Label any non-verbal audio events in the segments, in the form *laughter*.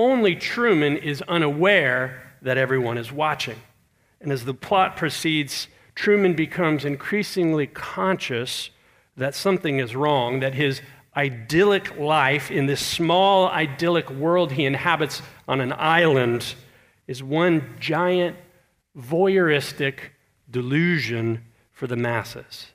only Truman is unaware that everyone is watching. And as the plot proceeds, Truman becomes increasingly conscious that something is wrong, that his idyllic life in this small, idyllic world he inhabits on an island is one giant voyeuristic delusion for the masses.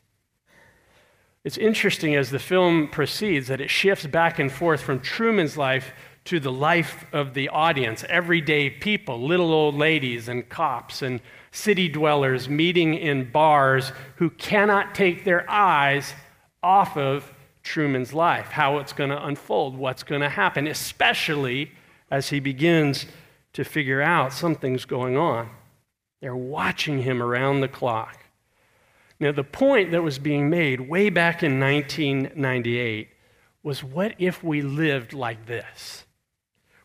It's interesting as the film proceeds that it shifts back and forth from Truman's life to the life of the audience, everyday people, little old ladies and cops and city dwellers meeting in bars who cannot take their eyes off of Truman's life, how it's going to unfold, what's going to happen, especially as he begins to figure out something's going on. They're watching him around the clock. Now, the point that was being made way back in 1998 was what if we lived like this?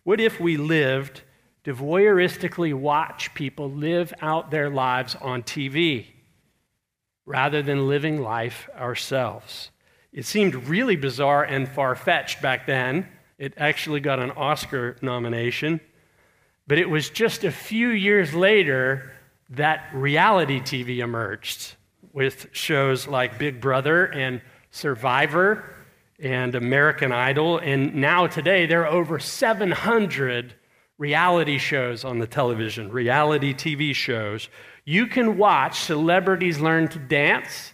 What if we lived to voyeuristically watch people live out their lives on TV rather than living life ourselves? It seemed really bizarre and far fetched back then. It actually got an Oscar nomination. But it was just a few years later that reality TV emerged with shows like Big Brother and Survivor and American Idol. And now, today, there are over 700 reality shows on the television, reality TV shows. You can watch celebrities learn to dance,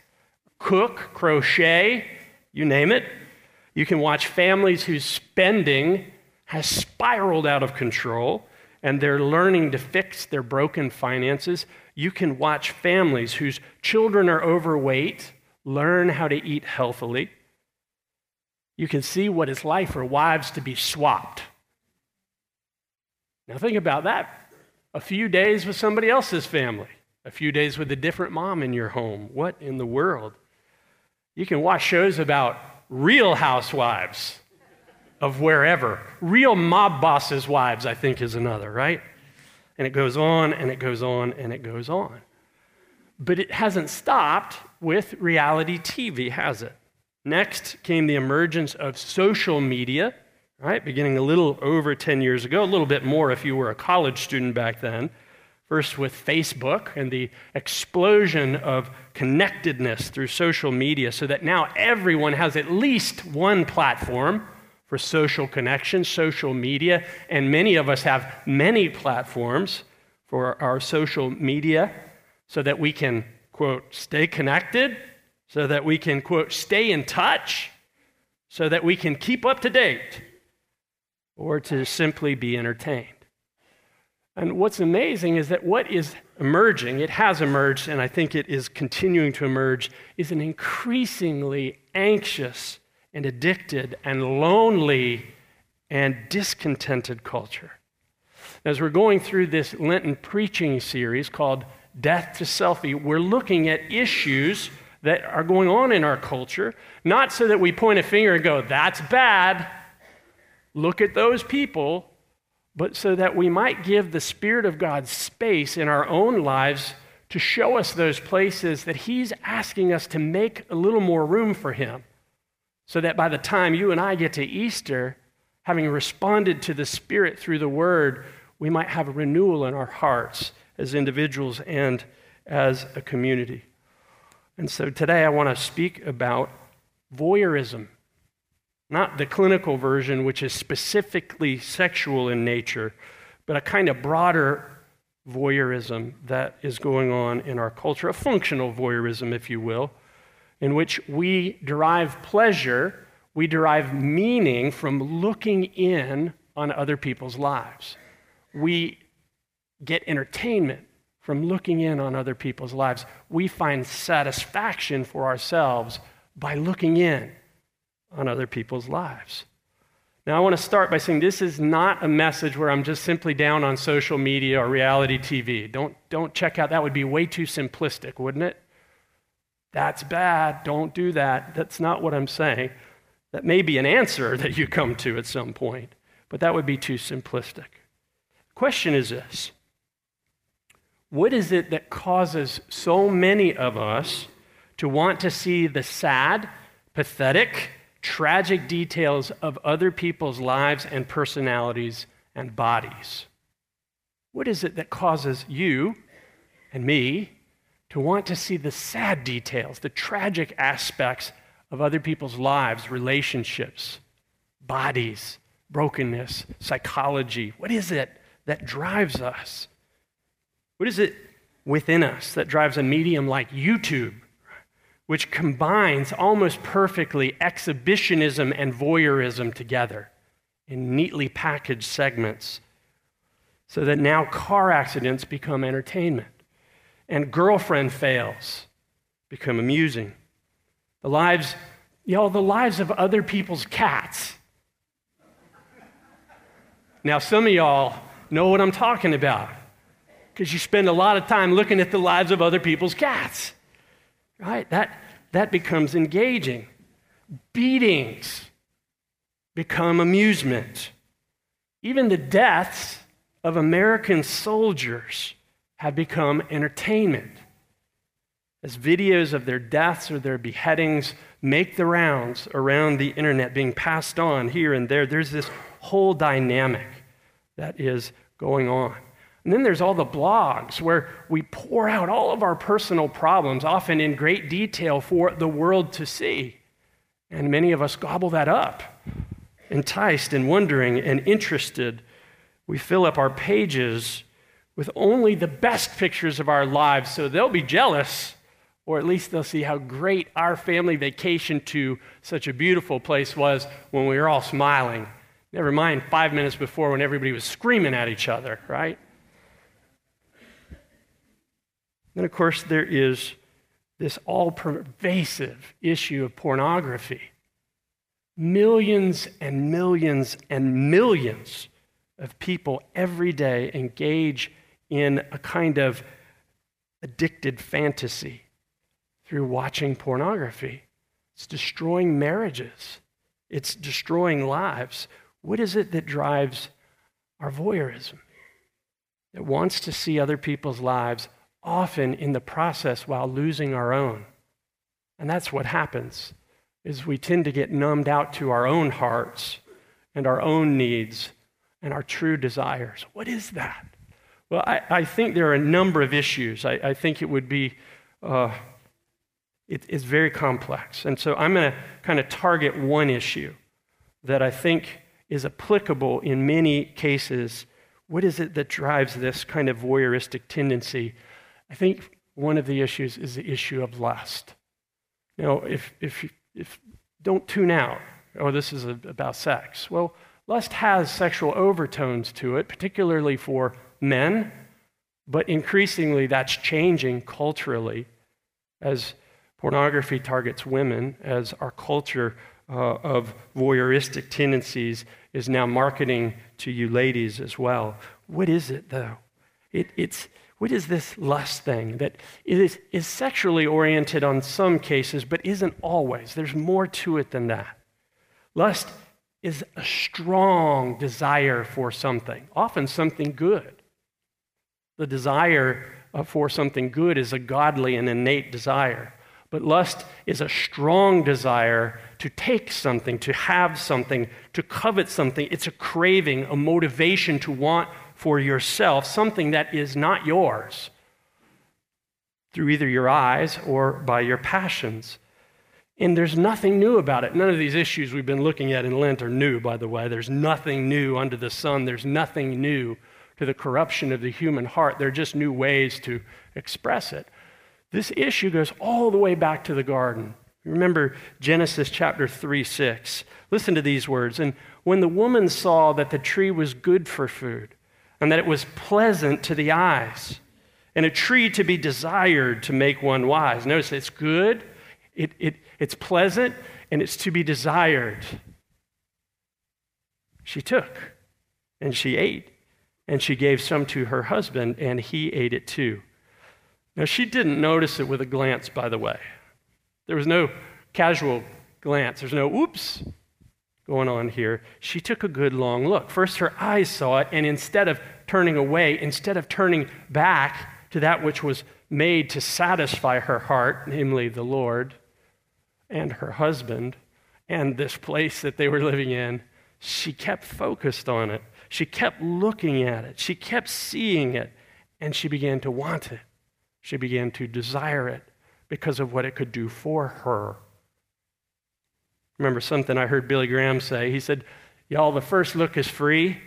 cook, crochet, you name it. You can watch families whose spending has spiraled out of control and they're learning to fix their broken finances. You can watch families whose children are overweight learn how to eat healthily. You can see what it's like for wives to be swapped. Now, think about that. A few days with somebody else's family, a few days with a different mom in your home. What in the world? You can watch shows about real housewives of wherever. Real mob bosses' wives, I think, is another, right? And it goes on and it goes on and it goes on. But it hasn't stopped with reality TV, has it? Next came the emergence of social media, right? Beginning a little over 10 years ago, a little bit more if you were a college student back then. First with Facebook and the explosion of connectedness through social media, so that now everyone has at least one platform for social connection, social media, and many of us have many platforms for our social media so that we can, quote, stay connected, so that we can, quote, stay in touch, so that we can keep up to date, or to simply be entertained. And what's amazing is that what is emerging, it has emerged, and I think it is continuing to emerge, is an increasingly anxious and addicted and lonely and discontented culture. As we're going through this Lenten preaching series called Death to Selfie, we're looking at issues that are going on in our culture, not so that we point a finger and go, that's bad, look at those people, but so that we might give the Spirit of God space in our own lives to show us those places that He's asking us to make a little more room for Him so that by the time you and I get to Easter, having responded to the Spirit through the Word, we might have a renewal in our hearts as individuals and as a community. And so today I want to speak about voyeurism, not the clinical version, which is specifically sexual in nature, but a kind of broader voyeurism that is going on in our culture, a functional voyeurism, if you will in which we derive pleasure, we derive meaning from looking in on other people's lives. We get entertainment from looking in on other people's lives. We find satisfaction for ourselves by looking in on other people's lives. Now, I want to start by saying this is not a message where I'm just simply down on social media or reality TV. Don't, don't check out, that would be way too simplistic, wouldn't it? That's bad. Don't do that. That's not what I'm saying. That may be an answer that you come to at some point, but that would be too simplistic. The question is this What is it that causes so many of us to want to see the sad, pathetic, tragic details of other people's lives and personalities and bodies. What is it that causes you and me to want to see the sad details, the tragic aspects of other people's lives, relationships, bodies, brokenness, psychology? What is it that drives us? What is it within us that drives a medium like YouTube, which combines almost perfectly exhibitionism and voyeurism together in neatly packaged segments? So that now car accidents become entertainment and girlfriend fails become amusing. The lives, y'all, the lives of other people's cats. Now, some of y'all know what I'm talking about because you spend a lot of time looking at the lives of other people's cats, right? That, that becomes engaging. Beatings become amusement. Even the deaths of American soldiers have become entertainment. As videos of their deaths or their beheadings make the rounds around the internet, being passed on here and there, there's this whole dynamic that is going on. And then there's all the blogs where we pour out all of our personal problems, often in great detail for the world to see. And many of us gobble that up, enticed and wondering and interested. We fill up our pages with only the best pictures of our lives so they'll be jealous, or at least they'll see how great our family vacation to such a beautiful place was when we were all smiling. Never mind five minutes before when everybody was screaming at each other, right? Then, of course, there is this all pervasive issue of pornography. Millions and millions and millions of people every day engage in a kind of addicted fantasy through watching pornography. It's destroying marriages, it's destroying lives. What is it that drives our voyeurism? That wants to see other people's lives, often in the process while losing our own. And that's what happens is we tend to get numbed out to our own hearts and our own needs and our true desires. What is that? Well, I, I think there are a number of issues. I, I think it would be, uh, it, it's very complex. And so I'm going to kind of target one issue that I think is applicable in many cases. What is it that drives this kind of voyeuristic tendency? I think one of the issues is the issue of lust. Now, if, if, if don't tune out, oh, this is about sex. Well, lust has sexual overtones to it, particularly for men, but increasingly that's changing culturally as pornography targets women, as our culture uh, of voyeuristic tendencies is now marketing to you ladies as well. What is it, though? It, it's, what is this lust thing that is, is sexually oriented on some cases, but isn't always? There's more to it than that. Lust is a strong desire for something, often something good. The desire uh, for something good is a godly and innate desire. But lust is a strong desire to take something, to have something, to covet something. It's a craving, a motivation to want for yourself something that is not yours through either your eyes or by your passions. And there's nothing new about it. None of these issues we've been looking at in Lent are new, by the way. There's nothing new under the sun. There's nothing new to the corruption of the human heart. They're just new ways to express it. This issue goes all the way back to the garden. Remember Genesis chapter 3 6. Listen to these words. And when the woman saw that the tree was good for food, and that it was pleasant to the eyes, and a tree to be desired to make one wise. Notice it's good, it, it, it's pleasant, and it's to be desired. She took and she ate and she gave some to her husband, and he ate it too. Now, she didn't notice it with a glance, by the way. There was no casual glance, there's no oops going on here. She took a good long look. First, her eyes saw it, and instead of turning away, instead of turning back to that which was made to satisfy her heart, namely the Lord and her husband and this place that they were living in, she kept focused on it. She kept looking at it, she kept seeing it, and she began to want it. She began to desire it because of what it could do for her. Remember something I heard Billy Graham say? He said, Y'all, the first look is free,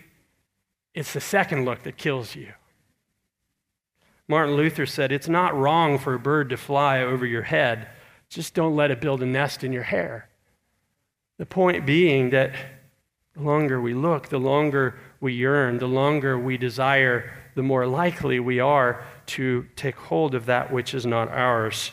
it's the second look that kills you. Martin Luther said, It's not wrong for a bird to fly over your head, just don't let it build a nest in your hair. The point being that the longer we look, the longer we yearn, the longer we desire, the more likely we are to take hold of that which is not ours.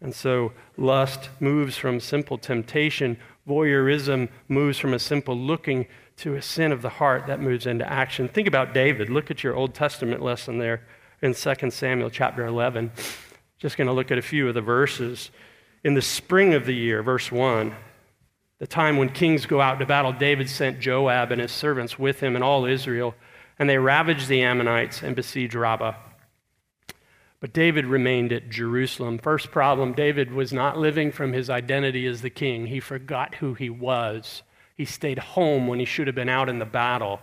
And so lust moves from simple temptation, voyeurism moves from a simple looking to a sin of the heart that moves into action. Think about David. Look at your Old Testament lesson there in 2 Samuel chapter 11. Just going to look at a few of the verses. In the spring of the year, verse 1, the time when kings go out to battle, David sent Joab and his servants with him and all Israel, and they ravaged the Ammonites and besieged Rabbah. But David remained at Jerusalem. First problem David was not living from his identity as the king. He forgot who he was. He stayed home when he should have been out in the battle.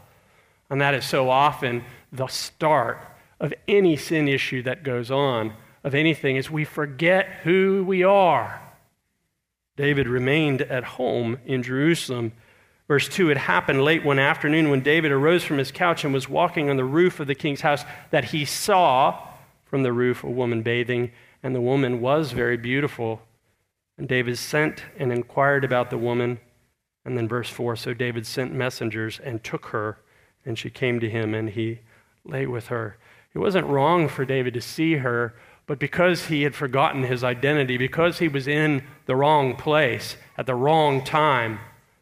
And that is so often the start of any sin issue that goes on, of anything, is we forget who we are. David remained at home in Jerusalem. Verse 2 It happened late one afternoon when David arose from his couch and was walking on the roof of the king's house that he saw from the roof a woman bathing, and the woman was very beautiful. And David sent and inquired about the woman. And then verse 4 So David sent messengers and took her, and she came to him, and he lay with her. It wasn't wrong for David to see her, but because he had forgotten his identity, because he was in the wrong place at the wrong time,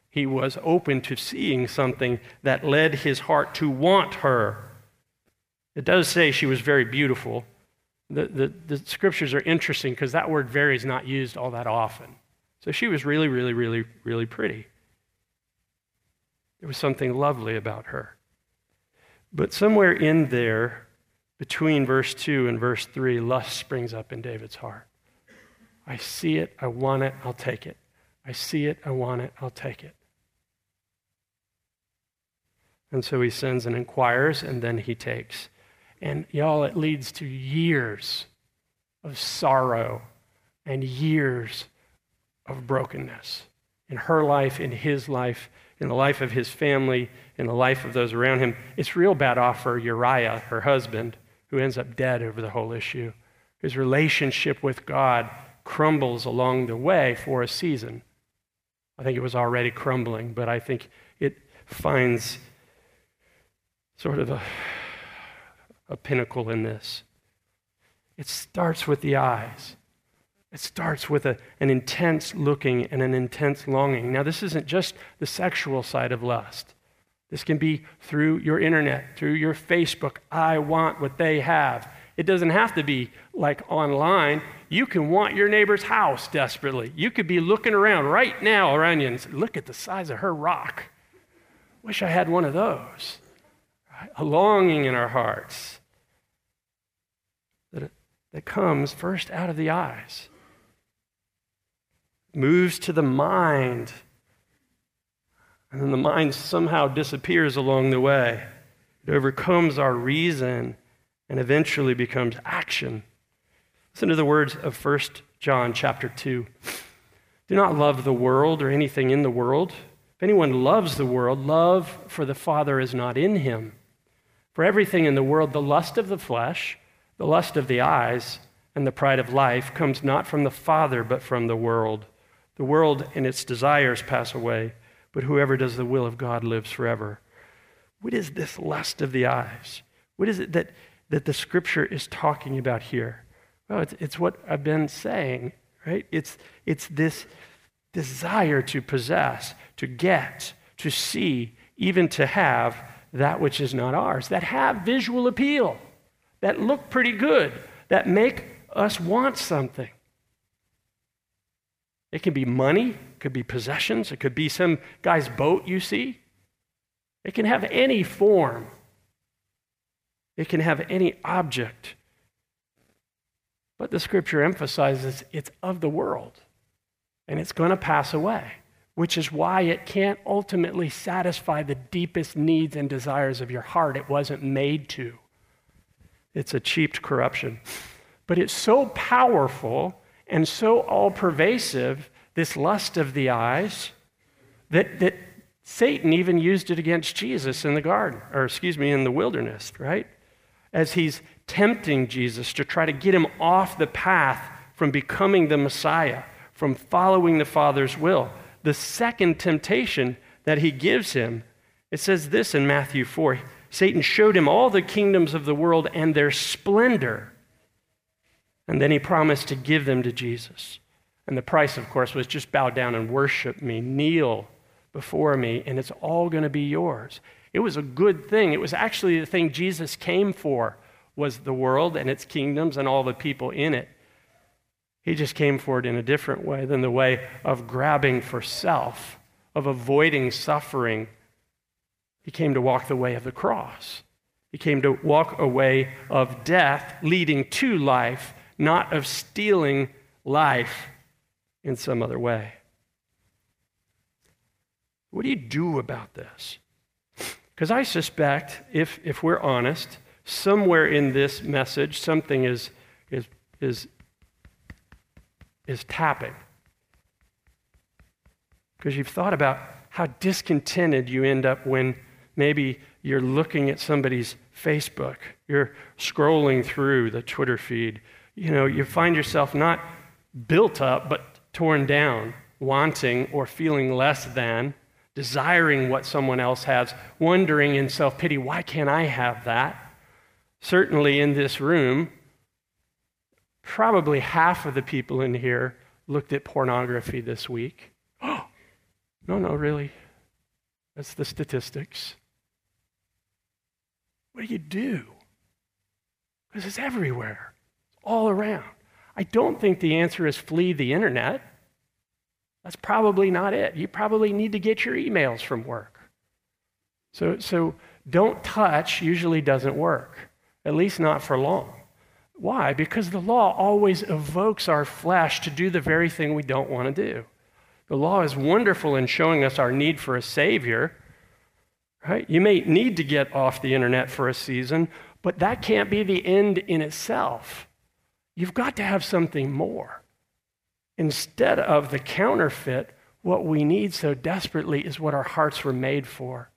he was open to seeing something that led his heart to want her. It does say she was very beautiful, the, the, the scriptures are interesting because that word very is not used all that often. So she was really, really, really, really pretty. There was something lovely about her. But somewhere in there, between verse 2 and verse 3, lust springs up in David's heart. I see it, I want it, I'll take it. I see it, I want it, I'll take it. And so he sends and inquires, and then he takes. And y'all, it leads to years of sorrow and years of brokenness in her life, in his life, in the life of his family, in the life of those around him. It's real bad off for Uriah, her husband, who ends up dead over the whole issue. His relationship with God crumbles along the way for a season. I think it was already crumbling, but I think it finds sort of a a pinnacle in this. It starts with the eyes. It starts with a, an intense looking and an intense longing. Now, this isn't just the sexual side of lust. This can be through your internet, through your Facebook. I want what they have. It doesn't have to be like online. You can want your neighbor's house desperately. You could be looking around right now around you and say, Look at the size of her rock. Wish I had one of those a longing in our hearts that, that comes first out of the eyes, moves to the mind, and then the mind somehow disappears along the way. It overcomes our reason and eventually becomes action. Listen to the words of 1 John chapter 2. Do not love the world or anything in the world. If anyone loves the world, love for the Father is not in him. For everything in the world, the lust of the flesh, the lust of the eyes, and the pride of life comes not from the Father, but from the world. The world and its desires pass away, but whoever does the will of God lives forever. What is this lust of the eyes? What is it that, that the scripture is talking about here? Well, it's, it's what I've been saying, right? It's, it's this desire to possess, to get, to see, even to have that which is not ours, that have visual appeal, that look pretty good, that make us want something. It can be money, it could be possessions, it could be some guy's boat you see. It can have any form, it can have any object. But the scripture emphasizes it's of the world and it's going to pass away. Which is why it can't ultimately satisfy the deepest needs and desires of your heart. It wasn't made to. It's a cheap corruption. But it's so powerful and so all pervasive, this lust of the eyes, that, that Satan even used it against Jesus in the garden, or excuse me, in the wilderness, right? As he's tempting Jesus to try to get him off the path from becoming the Messiah, from following the Father's will. The second temptation that he gives him, it says this in Matthew 4 Satan showed him all the kingdoms of the world and their splendor. And then he promised to give them to Jesus. And the price, of course, was just bow down and worship me, kneel before me, and it's all going to be yours. It was a good thing. It was actually the thing Jesus came for was the world and its kingdoms and all the people in it. He just came for it in a different way than the way of grabbing for self, of avoiding suffering. He came to walk the way of the cross. He came to walk a way of death leading to life, not of stealing life in some other way. What do you do about this? Because I suspect, if, if we're honest, somewhere in this message, something is, is, is, is tapping. Because you've thought about how discontented you end up when maybe you're looking at somebody's Facebook, you're scrolling through the Twitter feed. You know, you find yourself not built up, but torn down, wanting or feeling less than desiring what someone else has, wondering in self pity, why can't I have that? Certainly in this room, probably half of the people in here looked at pornography this week. Oh, *gasps* no, no, really. That's the statistics. What do you do? Because it's everywhere, all around. I don't think the answer is flee the internet. That's probably not it. You probably need to get your emails from work. So, so don't touch usually doesn't work, at least not for long. Why? Because the law always evokes our flesh to do the very thing we don't want to do. The law is wonderful in showing us our need for a Savior. Right? You may need to get off the internet for a season, but that can't be the end in itself. You've got to have something more. Instead of the counterfeit, what we need so desperately is what our hearts were made for.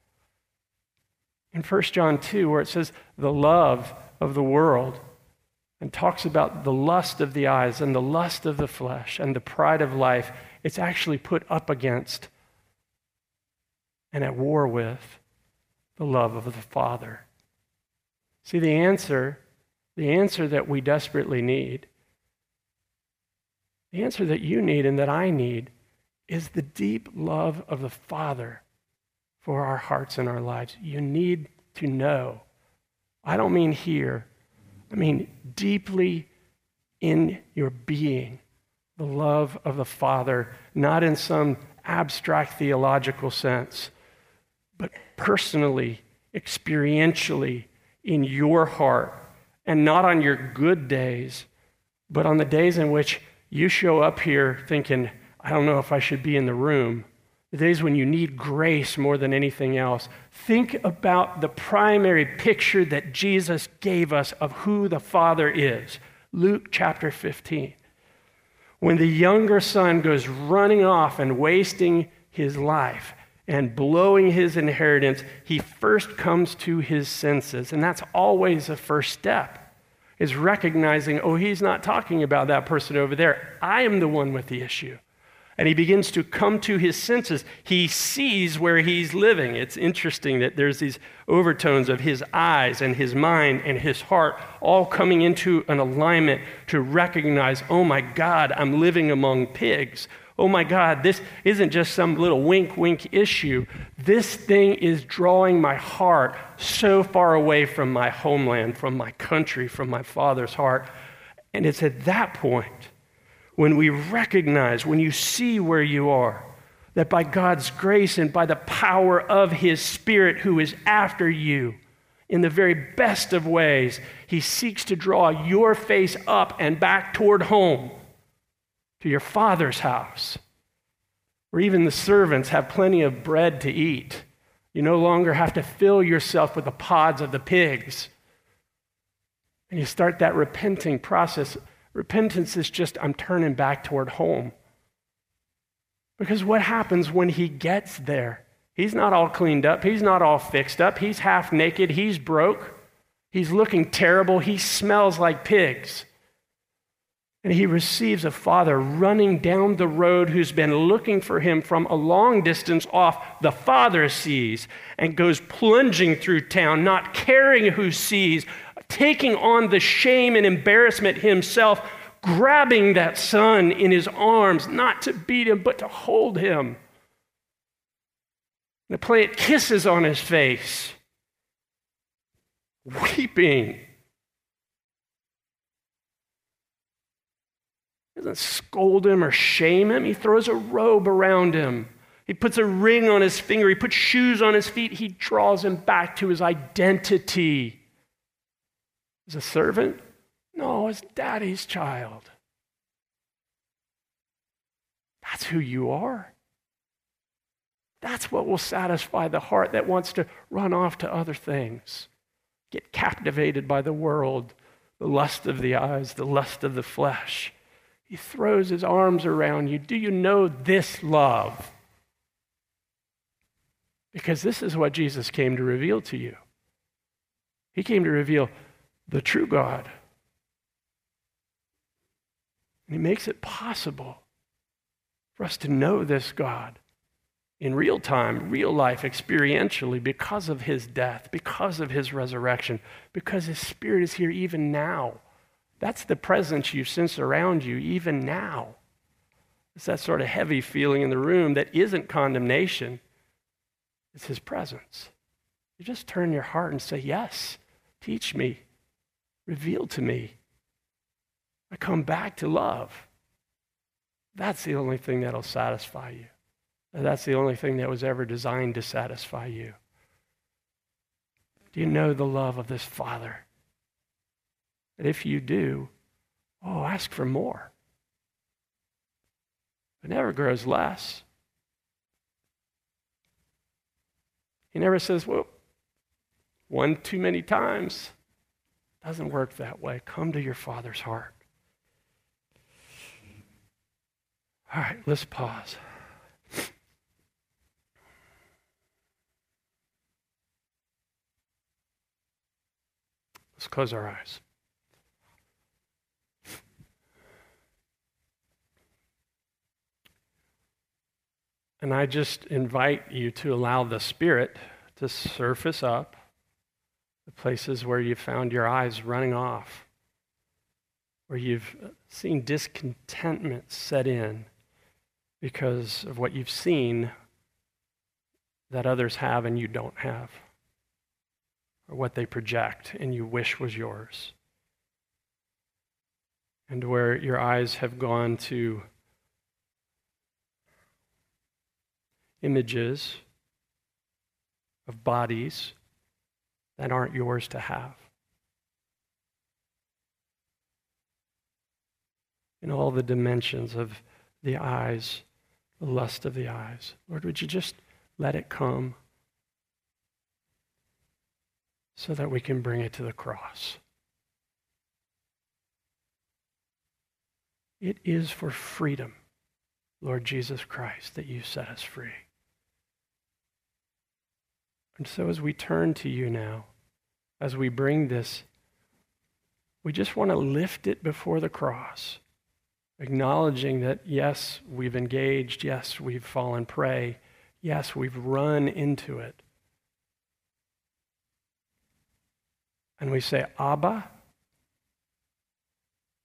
In 1 John 2, where it says the love of the world, and talks about the lust of the eyes and the lust of the flesh and the pride of life, it's actually put up against and at war with the love of the Father. See, the answer, the answer that we desperately need the answer that you need and that I need is the deep love of the Father for our hearts and our lives. You need to know. I don't mean here, I mean deeply in your being, the love of the Father, not in some abstract theological sense, but personally, experientially, in your heart, and not on your good days, but on the days in which you show up here thinking, I don't know if I should be in the room. Days when you need grace more than anything else. Think about the primary picture that Jesus gave us of who the Father is. Luke chapter 15. When the younger son goes running off and wasting his life and blowing his inheritance, he first comes to his senses. And that's always the first step is recognizing, oh, he's not talking about that person over there. I am the one with the issue. And he begins to come to his senses. He sees where he's living. It's interesting that there's these overtones of his eyes and his mind and his heart all coming into an alignment to recognize, oh my God, I'm living among pigs oh my God, this isn't just some little wink wink issue. This thing is drawing my heart so far away from my homeland, from my country, from my father's heart. And it's at that point when we recognize, when you see where you are, that by God's grace and by the power of His Spirit who is after you, in the very best of ways, He seeks to draw your face up and back toward home to your father's house, where even the servants have plenty of bread to eat. You no longer have to fill yourself with the pods of the pigs. And you start that repenting process. Repentance is just, I'm turning back toward home. Because what happens when he gets there? He's not all cleaned up. He's not all fixed up. He's half naked. He's broke. He's looking terrible. He smells like pigs. And he receives a father running down the road who's been looking for him from a long distance off. The father sees and goes plunging through town, not caring who sees, taking on the shame and embarrassment himself, grabbing that son in his arms, not to beat him, but to hold him. And to plant kisses on his face, weeping. He doesn't scold him or shame him. He throws a robe around him. He puts a ring on his finger. He puts shoes on his feet. He draws him back to his identity. As a servant? No, as daddy's child. That's who you are. That's what will satisfy the heart that wants to run off to other things, get captivated by the world, the lust of the eyes, the lust of the flesh. He throws his arms around you. Do you know this love? Because this is what Jesus came to reveal to you. He came to reveal the true God. And he makes it possible for us to know this God in real time, real life, experientially, because of his death, because of his resurrection, because his spirit is here even now. That's the presence you sense around you even now. It's that sort of heavy feeling in the room that isn't condemnation, it's His presence. You just turn your heart and say, Yes, teach me, reveal to me. I come back to love. That's the only thing that'll satisfy you. That's the only thing that was ever designed to satisfy you. Do you know the love of this Father? And if you do, oh, ask for more. It never grows less. He never says, well, one too many times. Doesn't work that way. Come to your Father's heart. All right, let's pause. Let's close our eyes. And I just invite you to allow the Spirit to surface up the places where you found your eyes running off, where you've uh, seen discontentment set in because of what you've seen that others have and you don't have, or what they project and you wish was yours. And where your eyes have gone to images of bodies that aren't yours to have. In all the dimensions of the eyes, the lust of the eyes. Lord, would you just let it come so that we can bring it to the cross? It is for freedom, Lord Jesus Christ, that you set us free. And so, as we turn to you now, as we bring this, we just want to lift it before the cross, acknowledging that, yes, we've engaged, yes, we've fallen prey, yes, we've run into it. And we say, Abba,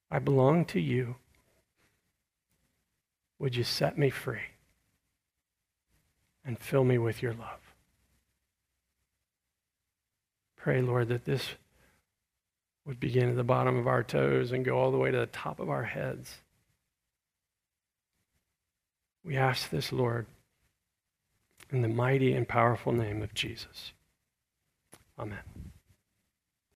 I belong to you. Would you set me free and fill me with your love? Pray, Lord, that this would begin at the bottom of our toes and go all the way to the top of our heads. We ask this, Lord, in the mighty and powerful name of Jesus. Amen.